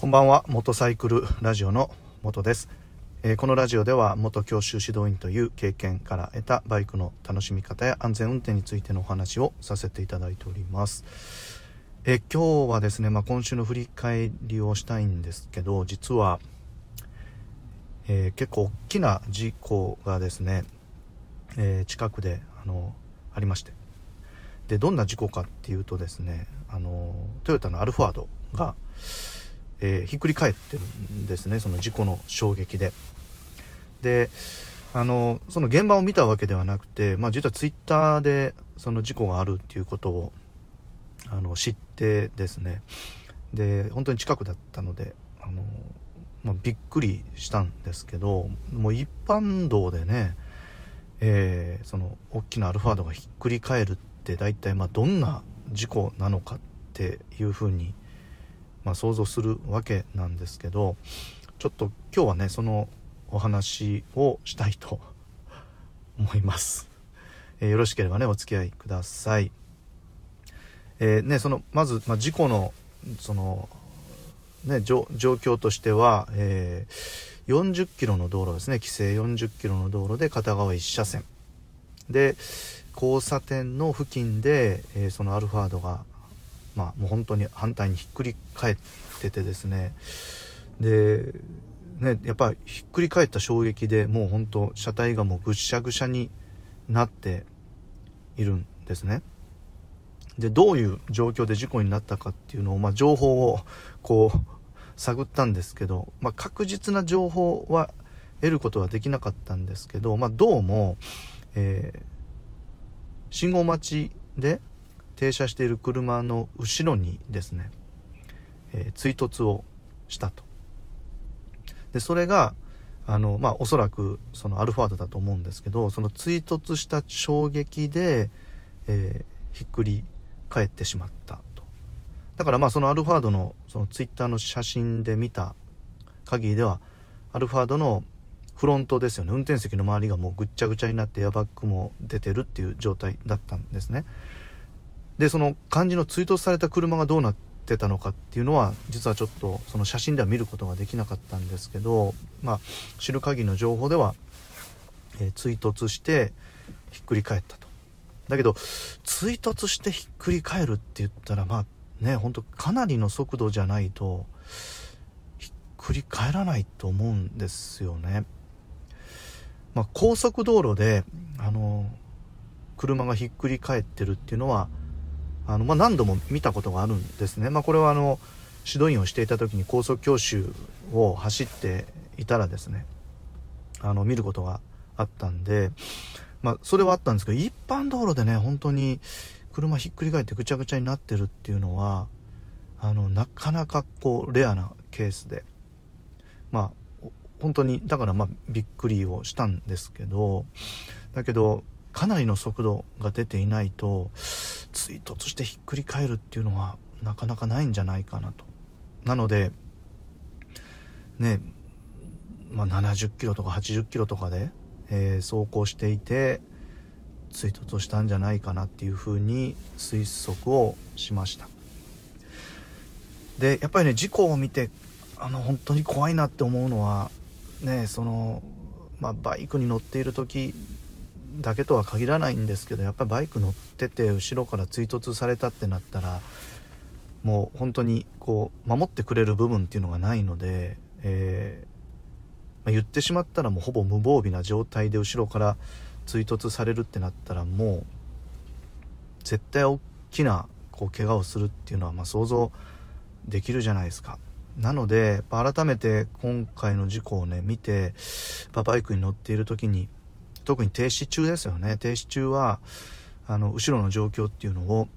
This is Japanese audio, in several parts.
こんばんは、元サイクルラジオの元です。えーこのラジオでは元教習指導員という経験から得たバイクの楽しみ方や安全運転についてのお話をさせていただいております。えー今日はですね、まあ、今週の振り返りをしたいんですけど、実は、えー結構大きな事故がですね、え近くであのありましてでどんな事故かっていうとですねあのトヨタのアルファードが、えーひっくり返ってるんですねその事故の衝撃で。であのその現場を見たわけではなくて、まあ、実はツイッターでその事故があるっていうことをあの知ってですね。で本当に近くだったのであの、まあ、びっくりしたんですけどもう一般道でねえーその大きなアルファードがひっくり返るって大体まあどんな事故なのかっていうふうに、まあ、想像するわけなんですけどちょっと今日はねそのお話をしたいと思います、えーよろしければねお付き合いください。えーねそのまず、まあ、事故のそのね状況としては、えー40キロの道路ですね。規制40キロの道路で片側1車線。で交差点の付近で、えーそのアルファードがまあもう本当に反対にひっくり返っててですね。でねやっぱひっくり返った衝撃でもう本当車体がもうぐしゃぐしゃになっているんですね。でどういう状況で事故になったかっていうのを、まあ、情報をこう探ったんですけど、まあ、確実な情報は得ることはできなかったんですけど、まあ、どうも、えー信号待ちで停車している車の後ろにですね、えー追突をしたと。でそれがあのまあおそらくそのアルファードだと思うんですけどその追突した衝撃で、えーひっくり返ってしまったと。だからまあそのアルファードのそのツイッターの写真で見た限りではアルファードのフロントですよね。運転席の周りがもうぐっちゃぐちゃになってエアバッグも出てるっていう状態だったんですね。でその漢字の追突された車がどうなってたのかっていうのは実はちょっとその写真では見ることができなかったんですけどまあ知る限りの情報では、えー追突してひっくり返ったとだけど追突してひっくり返るって言ったらまあね本当かなりの速度じゃないとひっくり返らないと思うんですよね。まあ、高速道路であの車がひっくり返ってるっていうのはあの、まあ、何度も見たことがあるんですね。まあ、これはあの指導員をしていた時に高速教習を走っていたらですねあの見ることがあったんで、まあ、それはあったんですけど一般道路でね本当に車ひっくり返ってぐちゃぐちゃになってるっていうのはあのなかなかこうレアなケースでまあ本当にだからまあびっくりをしたんですけどだけどかなりの速度が出ていないと追突してひっくり返るっていうのはなかなかないんじゃないかなと。なのでねまあ、70キロとか80キロとかで、えー走行していて追突したんじゃないかなっていうふうに推測をしました。でやっぱりね事故を見てあの本当に怖いなって思うのはねその、まあ、バイクに乗っている時だけとは限らないんですけどやっぱりバイク乗ってて後ろから追突されたってなったらもう本当にこう守ってくれる部分っていうのがないので、えーまあ言ってしまったらもうほぼ無防備な状態で後ろから追突されるってなったらもう絶対大きなこう怪我をするっていうのはまあ想像できるじゃないですか。なので改めて今回の事故をね見てバイクに乗っている時に特に停止中ですよね。停止中はあの後ろの状況っていうのを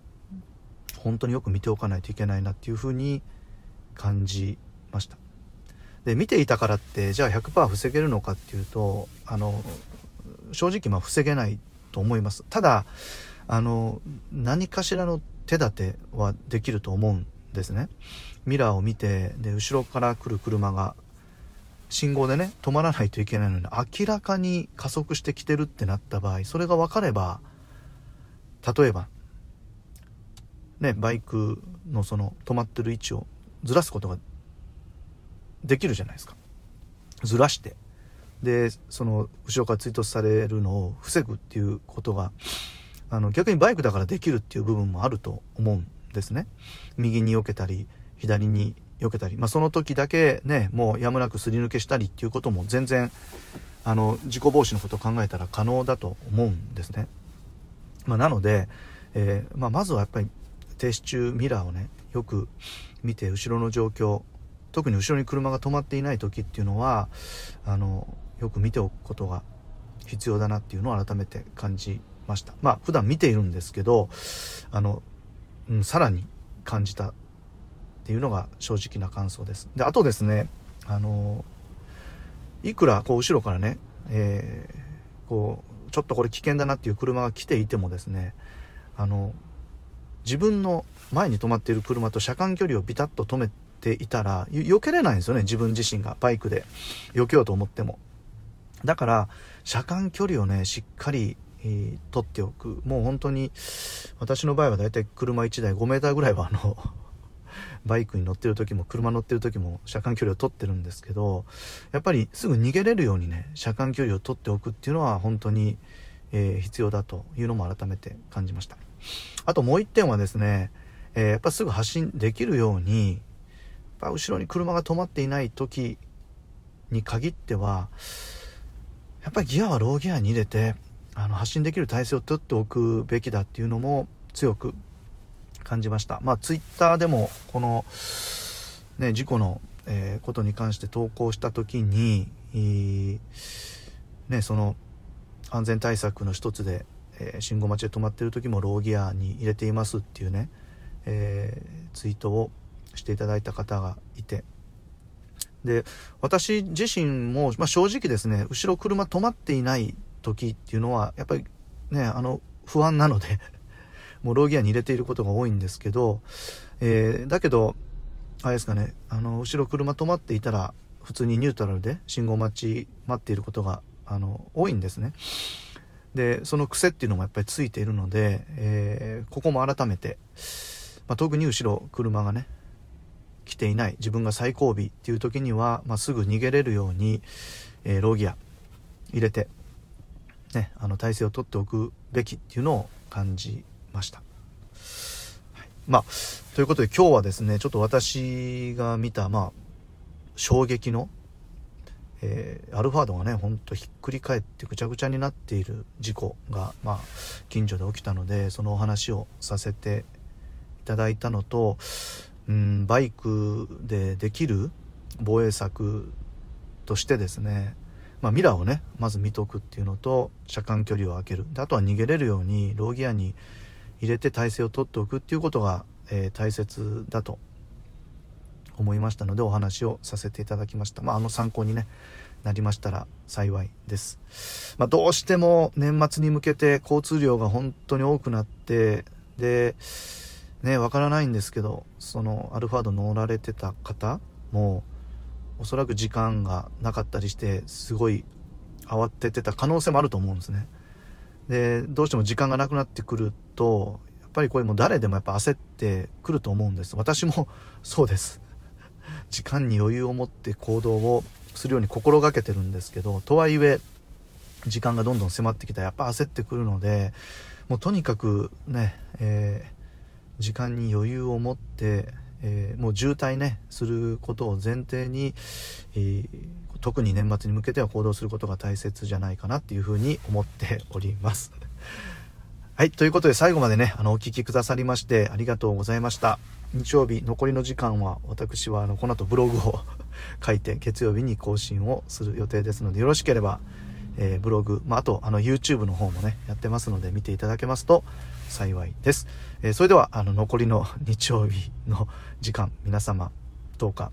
本当によく見ておかないといけないなっていうふうに感じました。で見ていたからってじゃあ100%防げるのかっていうとあの正直まあ防げないと思います。ただあの何かしらの手立てはできると思うんですね。ミラーを見てで後ろから来る車が信号でね止まらないといけないのに明らかに加速してきてるってなった場合それが分かれば例えばねバイクのその止まってる位置をずらすことができるじゃないですか。ずらしてでその後ろから追突されるのを防ぐっていうことがあの逆にバイクだからできるっていう部分もあると思うんですね。右に避けたり左に避けたり、まあ、その時だけねもうやむなくすり抜けしたりっていうことも全然あの事故防止のことを考えたら可能だと思うんですね、まあ、なので、えー、まあ、まずはやっぱり停止中ミラーをねよく見て後ろの状況特に後ろに車が止まっていない時っていうのはあのよく見ておくことが必要だなっていうのを改めて感じました。まあ普段見ているんですけどあの、うん、さらに感じたっていうのが正直な感想です。であとですねあのいくらこう後ろからね、えー、こうちょっとこれ危険だなっていう車が来ていてもですねあの自分の前に止まっている車と車間距離をビタッと止めていたら避けれないんですよね自分自身がバイクで。避けようと思っても。だから車間距離をねしっかり、えー、取っておく。もう本当に私の場合はだいたい車1台5メーターぐらいはあのバイクに乗ってる時も車乗ってる時も車間距離を取ってるんですけどやっぱりすぐ逃げれるようにね車間距離を取っておくっていうのは本当に、えー、必要だというのも改めて感じました。あともう一点はですね、えー、やっぱすぐ発進できるようにやっぱ後ろに車が止まっていない時に限ってはやっぱりギアはローギアに入れてあの発信できる体制を取っておくべきだっていうのも強く感じました。まあツイッターでもこの、ね、事故の、えー、ことに関して投稿した時に、ね、その安全対策の一つで、えー、信号待ちで止まってる時もローギアに入れていますっていうね、えー、ツイートをしていただいた方がいて。で私自身も、まあ、正直ですね後ろ車止まっていない時っていうのはやっぱりねあの不安なのでもうローギアに入れていることが多いんですけど、えー、だけどあれですかねあの後ろ車止まっていたら普通にニュートラルで信号待ち待っていることがあの多いんですね。でその癖っていうのもやっぱりついているので、えー、ここも改めて、まあ、特に後ろ車がね来ていない自分が最後尾っていう時には、まあ、すぐ逃げれるように、えー、ローギア入れて、ね、あの体勢をとっておくべきっていうのを感じました。はい、まあということで今日はですねちょっと私が見たまあ衝撃の、えー、アルファードがねほんとひっくり返ってぐちゃぐちゃになっている事故がまあ近所で起きたのでそのお話をさせていただいたのとうんバイクでできる防衛策としてですね、まあ、ミラーをねまず見とくっていうのと車間距離を空けるであとは逃げれるようにローギアに入れて体勢をとっておくっていうことが、えー、大切だと思いましたのでお話をさせていただきました、まあ、あの参考にねなりましたら幸いです、まあ、どうしても年末に向けて交通量が本当に多くなってでねわからないんですけどそのアルファード乗られてた方もおそらく時間がなかったりしてすごい慌ててた可能性もあると思うんですね。でどうしても時間がなくなってくるとやっぱりこれも誰でもやっぱ焦ってくると思うんです私も そうです時間に余裕を持って行動をするように心がけてるんですけどとはいえ時間がどんどん迫ってきたらやっぱ焦ってくるのでもうとにかくね、えー、時間に余裕を持って、えー、もう渋滞ねすることを前提に、えー、特に年末に向けては行動することが大切じゃないかなっていうふうに思っております。はい。ということで最後までね、あの、お聴きくださりましてありがとうございました。日曜日、残りの時間は私はあの、この後ブログを 書いて月曜日に更新をする予定ですので、よろしければ、えー、ブログ、まあ、あと、あの、YouTube の方もね、やってますので見ていただけますと幸いです。えー、それでは、あの、残りの 日曜日の時間、皆様、どうか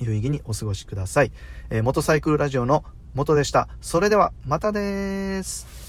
有意義にお過ごしください。えー、モトサイクルラジオの元でした。それでは、またです。